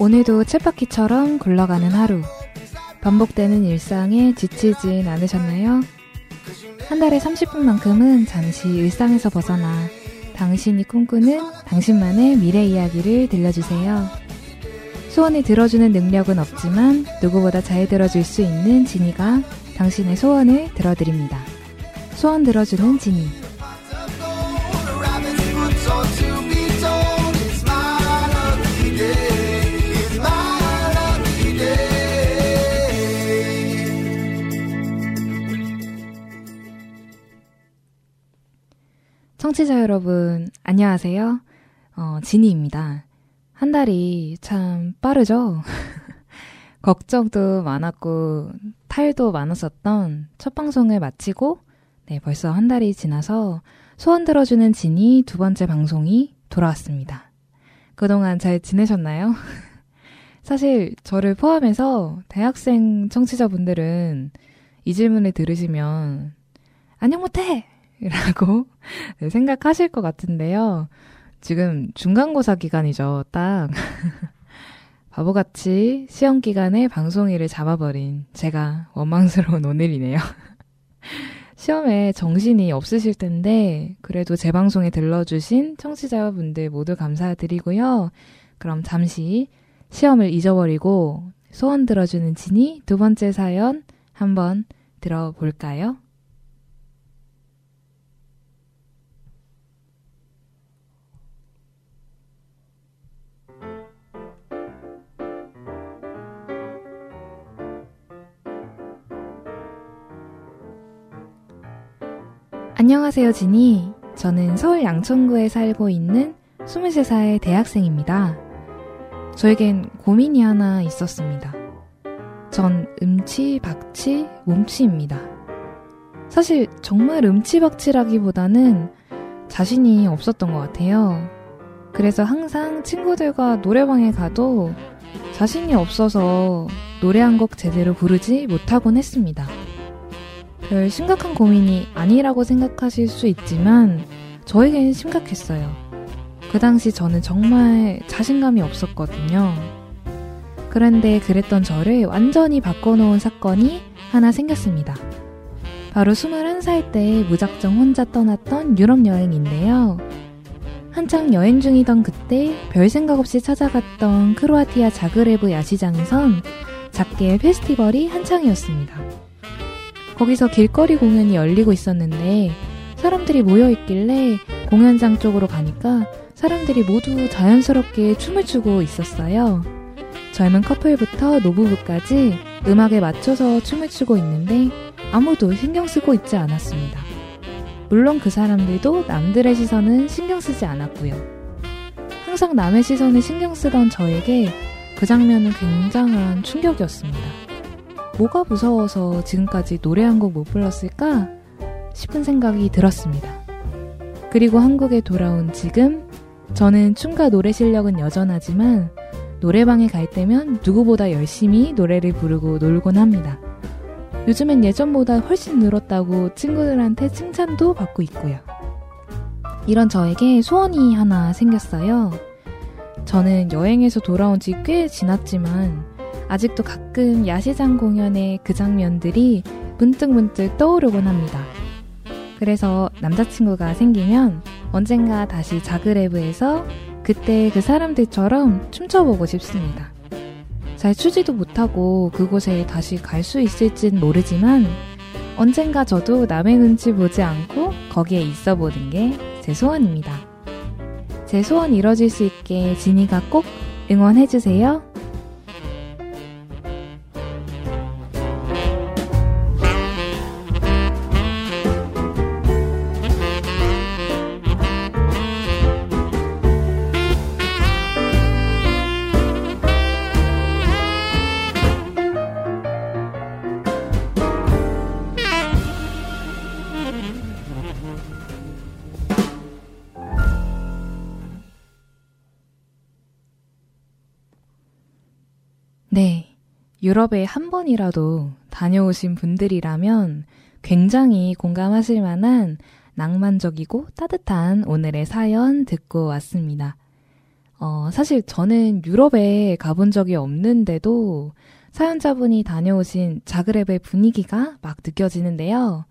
오늘도 쳇바퀴처럼 굴러가는 하루. 반복되는 일상에 지치진 않으셨나요? 한 달에 30분만큼은 잠시 일상에서 벗어나 당신이 꿈꾸는 당신만의 미래 이야기를 들려주세요. 소원을 들어주는 능력은 없지만 누구보다 잘 들어줄 수 있는 지니가 당신의 소원을 들어드립니다. 소원 들어주는 지니. 청취자 여러분, 안녕하세요. 어, 지니입니다. 한 달이 참 빠르죠? 걱정도 많았고, 탈도 많았었던 첫 방송을 마치고, 네, 벌써 한 달이 지나서 소원 들어주는 지니 두 번째 방송이 돌아왔습니다. 그동안 잘 지내셨나요? 사실 저를 포함해서 대학생 청취자분들은 이 질문을 들으시면 안녕 못해! 라고 생각하실 것 같은데요. 지금 중간고사 기간이죠, 딱. 바보같이 시험 기간에 방송일을 잡아버린 제가 원망스러운 오늘이네요. 시험에 정신이 없으실 텐데, 그래도 제 방송에 들러주신 청취자분들 모두 감사드리고요. 그럼 잠시 시험을 잊어버리고 소원 들어주는 진이 두 번째 사연 한번 들어볼까요? 안녕하세요, 지니. 저는 서울 양천구에 살고 있는 23살 대학생입니다. 저에겐 고민이 하나 있었습니다. 전 음치, 박치, 몸치입니다. 사실 정말 음치박치라기보다는 자신이 없었던 것 같아요. 그래서 항상 친구들과 노래방에 가도 자신이 없어서 노래 한 곡 제대로 부르지 못하곤 했습니다. 별 심각한 고민이 아니라고 생각하실 수 있지만 저에겐 심각했어요. 그 당시 저는 정말 자신감이 없었거든요. 그런데 그랬던 저를 완전히 바꿔놓은 사건이 하나 생겼습니다. 바로 21살 때 무작정 혼자 떠났던 유럽 여행인데요. 한창 여행 중이던 그때 별 생각 없이 찾아갔던 크로아티아 자그레브 야시장에선 작게 페스티벌이 한창이었습니다. 거기서 길거리 공연이 열리고 있었는데 사람들이 모여 있길래 공연장 쪽으로 가니까 사람들이 모두 자연스럽게 춤을 추고 있었어요. 젊은 커플부터 노부부까지 음악에 맞춰서 춤을 추고 있는데 아무도 신경 쓰고 있지 않았습니다. 물론 그 사람들도 남들의 시선은 신경 쓰지 않았고요. 항상 남의 시선을 신경 쓰던 저에게 그 장면은 굉장한 충격이었습니다. 뭐가 무서워서 지금까지 노래 한 곡 못 불렀을까 싶은 생각이 들었습니다. 그리고 한국에 돌아온 지금 저는 춤과 노래 실력은 여전하지만 노래방에 갈 때면 누구보다 열심히 노래를 부르고 놀곤 합니다. 요즘엔 예전보다 훨씬 늘었다고 친구들한테 칭찬도 받고 있고요. 이런 저에게 소원이 하나 생겼어요. 저는 여행에서 돌아온 지 꽤 지났지만 아직도 가끔 야시장 공연의 그 장면들이 문득문득 떠오르곤 합니다. 그래서 남자친구가 생기면 언젠가 다시 자그레브에서 그때 그 사람들처럼 춤춰보고 싶습니다. 잘 추지도 못하고 그곳에 다시 갈 수 있을진 모르지만 언젠가 저도 남의 눈치 보지 않고 거기에 있어 보는 게 제 소원입니다. 제 소원 이뤄질 수 있게 지니가 꼭 응원해주세요. 유럽에 한 번이라도 다녀오신 분들이라면 굉장히 공감하실 만한 낭만적이고 따뜻한 오늘의 사연 듣고 왔습니다. 어, 사실 저는 유럽에 가본 적이 없는데도 사연자분이 다녀오신 자그랩의 분위기가 막 느껴지는데요.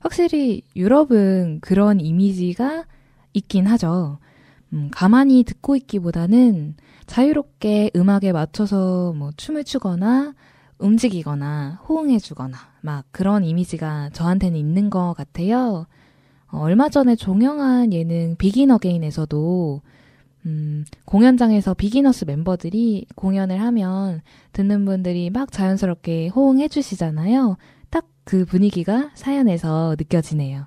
확실히 유럽은 그런 이미지가 있긴 하죠. 음, 가만히 듣고 있기보다는 자유롭게 음악에 맞춰서 뭐 춤을 추거나 움직이거나 호응해주거나 막 그런 이미지가 저한테는 있는 것 같아요. 어, 얼마 전에 종영한 예능 비긴 어게인에서도 음, 공연장에서 비기너스 멤버들이 공연을 하면 듣는 분들이 막 자연스럽게 호응해 주시잖아요. 딱 그 분위기가 사연에서 느껴지네요.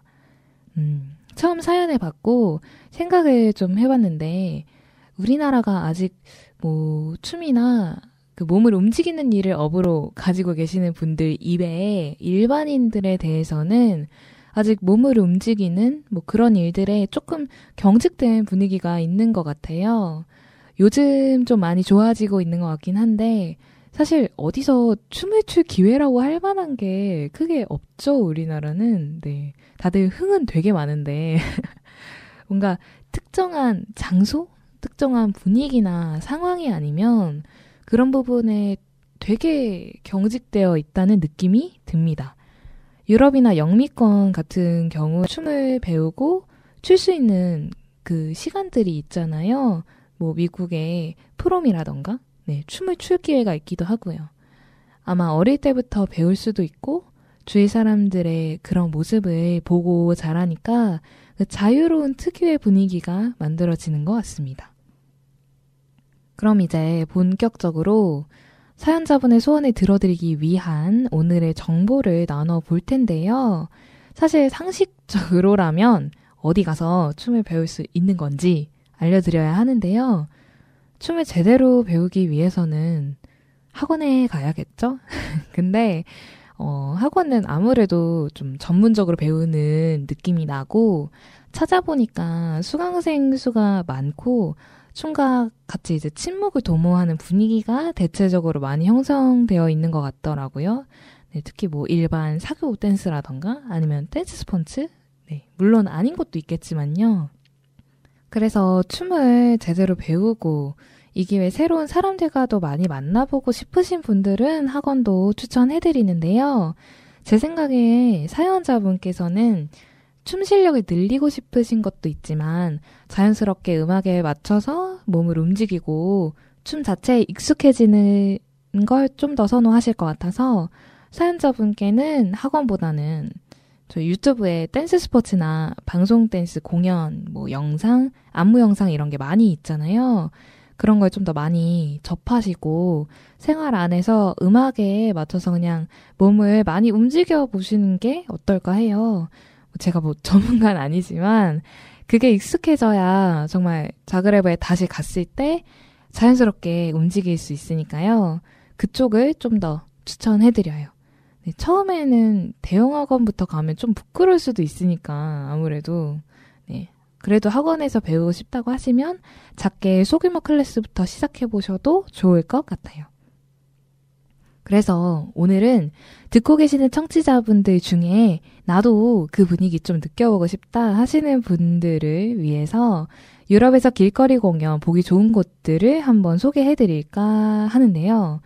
음, 처음 사연을 받고 생각을 좀 해봤는데, 우리나라가 아직 뭐 춤이나 그 몸을 움직이는 일을 업으로 가지고 계시는 분들 이외에 일반인들에 대해서는 아직 몸을 움직이는 뭐 그런 일들에 조금 경직된 분위기가 있는 것 같아요. 요즘 좀 많이 좋아지고 있는 것 같긴 한데, 사실 어디서 춤을 출 기회라고 할 만한 게 크게 없죠, 우리나라는. 네. 다들 흥은 되게 많은데, 뭔가 특정한 장소? 특정한 분위기나 상황이 아니면 그런 부분에 되게 경직되어 있다는 느낌이 듭니다. 유럽이나 영미권 같은 경우 춤을 배우고 출 수 있는 그 시간들이 있잖아요. 뭐 미국의 프롬이라던가 네, 춤을 출 기회가 있기도 하고요. 아마 어릴 때부터 배울 수도 있고 주위 사람들의 그런 모습을 보고 자라니까 그 자유로운 특유의 분위기가 만들어지는 것 같습니다. 그럼 이제 본격적으로 사연자분의 소원을 들어드리기 위한 오늘의 정보를 나눠 볼 텐데요. 사실 상식적으로라면 어디 가서 춤을 배울 수 있는 건지 알려드려야 하는데요. 춤을 제대로 배우기 위해서는 학원에 가야겠죠? 근데, 어, 학원은 아무래도 좀 전문적으로 배우는 느낌이 나고, 찾아보니까 수강생 수가 많고, 춤과 같이 이제 침묵을 도모하는 분위기가 대체적으로 많이 형성되어 있는 것 같더라고요. 네, 특히 뭐 일반 사교 댄스라던가 아니면 댄스 스폰츠? 네, 물론 아닌 것도 있겠지만요. 그래서 춤을 제대로 배우고 이 기회에 새로운 사람들과 도 많이 만나보고 싶으신 분들은 학원도 추천해드리는데요. 제 생각에 사연자분께서는 춤 실력을 늘리고 싶으신 것도 있지만 자연스럽게 음악에 맞춰서 몸을 움직이고 춤 자체에 익숙해지는 걸 좀 더 선호하실 것 같아서 사연자분께는 학원보다는 저희 유튜브에 댄스 스포츠나 방송 댄스 공연, 뭐 영상, 안무 영상 이런 게 많이 있잖아요. 그런 걸 좀 더 많이 접하시고 생활 안에서 음악에 맞춰서 그냥 몸을 많이 움직여 보시는 게 어떨까 해요. 제가 뭐 전문가는 아니지만 그게 익숙해져야 정말 자그레브에 다시 갔을 때 자연스럽게 움직일 수 있으니까요. 그쪽을 좀 더 추천해드려요. 네, 처음에는 대형 학원부터 가면 좀 부끄러울 수도 있으니까 아무래도 네. 그래도 학원에서 배우고 싶다고 하시면 작게 소규모 클래스부터 시작해 보셔도 좋을 것 같아요. 그래서 오늘은 듣고 계시는 청취자분들 중에 나도 그 분위기 좀 느껴보고 싶다 하시는 분들을 위해서 유럽에서 길거리 공연 보기 좋은 곳들을 한번 소개해 드릴까 하는데요.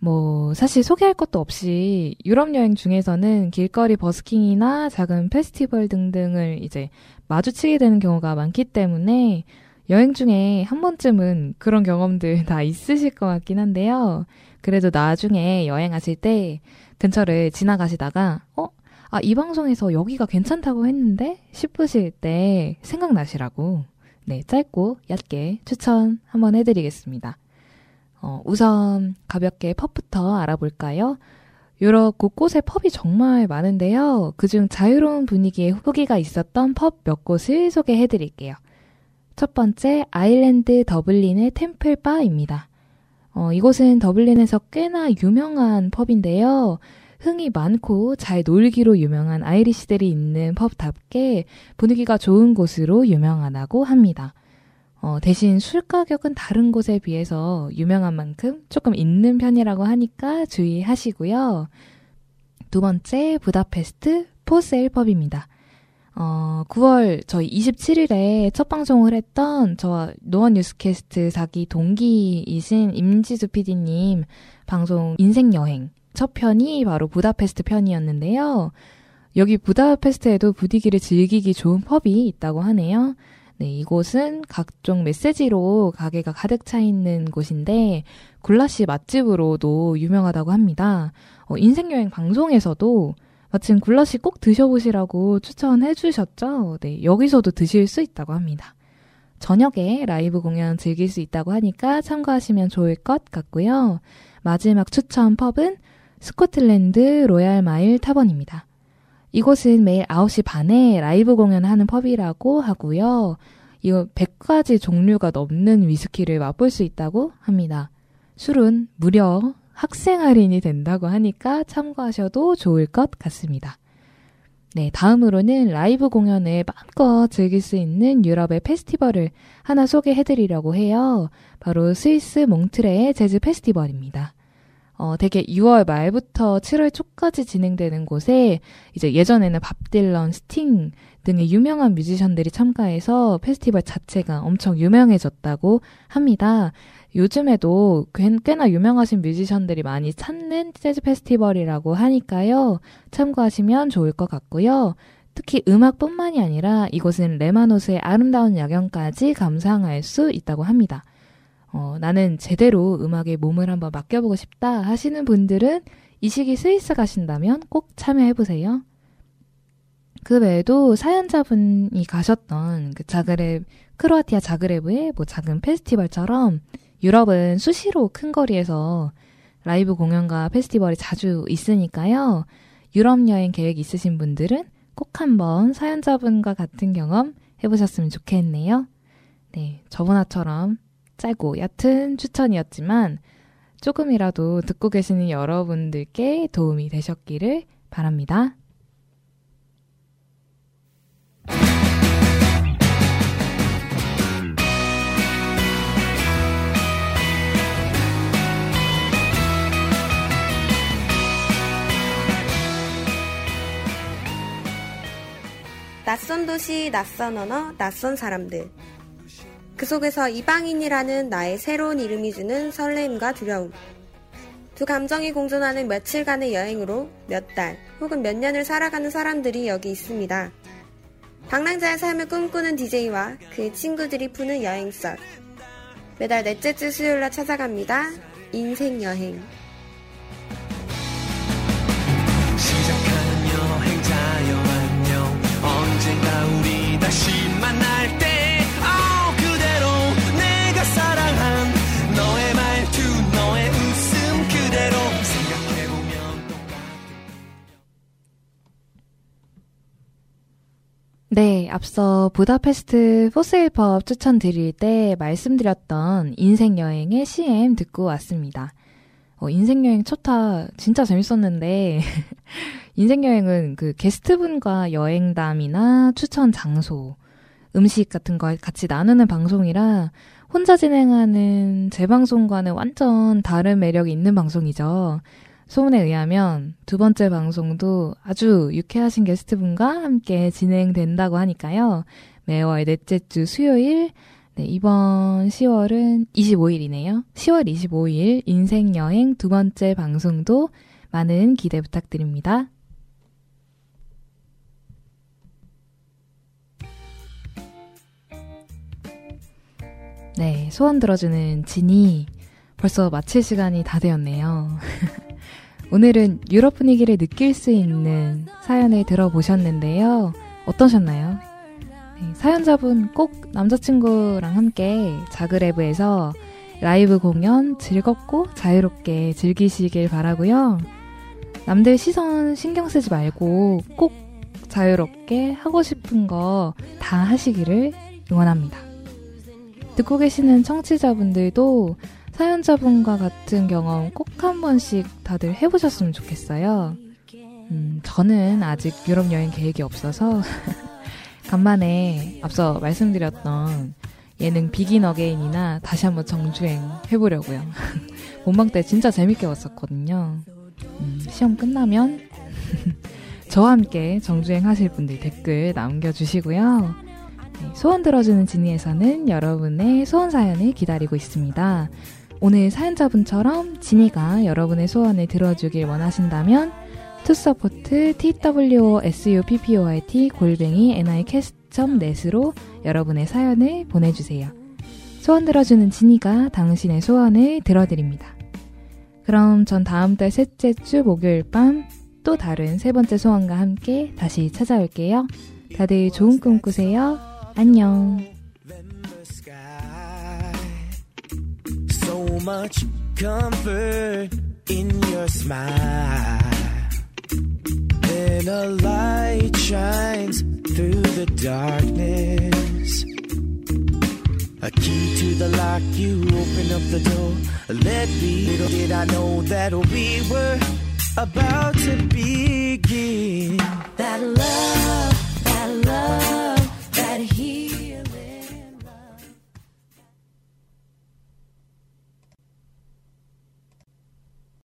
뭐, 사실 소개할 것도 없이 유럽 여행 중에서는 길거리 버스킹이나 작은 페스티벌 등등을 이제 마주치게 되는 경우가 많기 때문에 여행 중에 한 번쯤은 그런 경험들 다 있으실 것 같긴 한데요. 그래도 나중에 여행하실 때 근처를 지나가시다가, 어? 아, 이 방송에서 여기가 괜찮다고 했는데? 싶으실 때 생각나시라고, 네, 짧고 얕게 추천 한번 해드리겠습니다. 어, 우선 가볍게 펍부터 알아볼까요? 유럽 곳곳에 펍이 정말 많은데요. 그중 자유로운 분위기의 후기가 있었던 펍 몇 곳을 소개해 드릴게요. 첫 번째, 아일랜드 더블린의 템플바입니다. 어, 이곳은 더블린에서 꽤나 유명한 펍인데요. 흥이 많고 잘 놀기로 유명한 아이리시들이 있는 펍답게 분위기가 좋은 곳으로 유명하다고 합니다. 어, 대신 술 가격은 다른 곳에 비해서 유명한 만큼 조금 있는 편이라고 하니까 주의하시고요. 두 번째, 부다페스트 포셀 펍입니다. 어, 9월 저희 27일에 첫 방송을 했던 저와 노원 뉴스캐스트 사기 동기이신 임지수 PD님 방송 인생여행 첫 편이 바로 부다페스트 편이었는데요. 여기 부다페스트에도 부디기를 즐기기 좋은 펍이 있다고 하네요. 네, 이곳은 각종 메시지로 가게가 가득 차 있는 곳인데 굴라시 맛집으로도 유명하다고 합니다. 어, 인생여행 방송에서도 마침 굴라시 꼭 드셔보시라고 추천해 주셨죠? 네, 여기서도 드실 수 있다고 합니다. 저녁에 라이브 공연 즐길 수 있다고 하니까 참고하시면 좋을 것 같고요. 마지막 추천 펍은 스코틀랜드 로얄 마일 타번입니다. 이곳은 매일 9시 반에 라이브 공연하는 펍이라고 하고요. 이거 100가지 종류가 넘는 위스키를 맛볼 수 있다고 합니다. 술은 무려 학생 할인이 된다고 하니까 참고하셔도 좋을 것 같습니다. 네, 다음으로는 라이브 공연을 마음껏 즐길 수 있는 유럽의 페스티벌을 하나 소개해드리려고 해요. 바로 스위스 몽트레의 재즈 페스티벌입니다. 어, 되게 6월 말부터 7월 초까지 진행되는 곳에 이제 예전에는 밥 딜런, 스팅 등의 유명한 뮤지션들이 참가해서 페스티벌 자체가 엄청 유명해졌다고 합니다. 요즘에도 꽤나 유명하신 뮤지션들이 많이 찾는 재즈 페스티벌이라고 하니까요. 참고하시면 좋을 것 같고요. 특히 음악뿐만이 아니라 이곳은 레마노스의 아름다운 야경까지 감상할 수 있다고 합니다. 어, 나는 제대로 음악에 몸을 한번 맡겨보고 싶다 하시는 분들은 이 시기 스위스 가신다면 꼭 참여해보세요. 그 외에도 사연자분이 가셨던 그 자그레, 크로아티아 자그레브의 뭐 작은 페스티벌처럼 유럽은 수시로 큰 거리에서 라이브 공연과 페스티벌이 자주 있으니까요. 유럽 여행 계획 있으신 분들은 꼭 한번 사연자분과 같은 경험 해보셨으면 좋겠네요. 네, 저번화처럼 짧고 얕은 추천이었지만 조금이라도 듣고 계시는 여러분들께 도움이 되셨기를 바랍니다. 낯선 도시, 낯선 언어, 낯선 사람들. 그 속에서 이방인이라는 나의 새로운 이름이 주는 설렘과 두려움. 두 감정이 공존하는 며칠간의 여행으로 몇 달 혹은 몇 년을 살아가는 사람들이 여기 있습니다. 방랑자의 삶을 꿈꾸는 DJ와 그 친구들이 푸는 여행썰. 매달 넷째 주 수요일날 찾아갑니다. 인생 여행. 네, 앞서 부다페스트 포스일펍 추천드릴 때 말씀드렸던 인생여행의 CM 듣고 왔습니다. 어, 인생여행 첫타 진짜 재밌었는데, 인생여행은 그 게스트분과 여행담이나 추천 장소, 음식 같은 거 같이 나누는 방송이라 혼자 진행하는 재방송과는 완전 다른 매력이 있는 방송이죠. 소문에 의하면 두 번째 방송도 아주 유쾌하신 게스트분과 함께 진행된다고 하니까요. 매월 넷째 주 수요일, 네, 이번 10월은 25일이네요. 10월 25일 인생여행 두 번째 방송도 많은 기대 부탁드립니다. 네, 소원 들어주는 진이 벌써 마칠 시간이 다 되었네요. 오늘은 유럽 분위기를 느낄 수 있는 사연을 들어보셨는데요. 어떠셨나요? 네, 사연자분 꼭 남자친구랑 함께 자그레브에서 라이브 공연 즐겁고 자유롭게 즐기시길 바라고요. 남들 시선 신경 쓰지 말고 꼭 자유롭게 하고 싶은 거 다 하시기를 응원합니다. 듣고 계시는 청취자분들도 사연자분과 같은 경험 꼭 한 번씩 다들 해보셨으면 좋겠어요. 음, 저는 아직 유럽 여행 계획이 없어서 간만에 앞서 말씀드렸던 예능 비긴 어게인이나 다시 한번 정주행 해보려고요. 본방 때 진짜 재밌게 봤었거든요. 음, 시험 끝나면 저와 함께 정주행 하실 분들 댓글 남겨주시고요. 네, 소원 들어주는 지니에서는 여러분의 소원 사연을 기다리고 있습니다. 오늘 사연자분처럼 지니가 여러분의 소원을 들어주길 원하신다면 two support twosuport 골뱅이 nicast.net으로 여러분의 사연을 보내주세요. 소원 들어주는 지니가 당신의 소원을 들어드립니다. 그럼 전 다음 달 셋째 주 목요일 밤 또 다른 세 번째 소원과 함께 다시 찾아올게요. 다들 좋은 꿈 꾸세요. 안녕. much comfort in your smile. Then a light shines through the darkness. A key to the lock, you open up the door. Let me, little did I know that we were about to begin. That love, that love.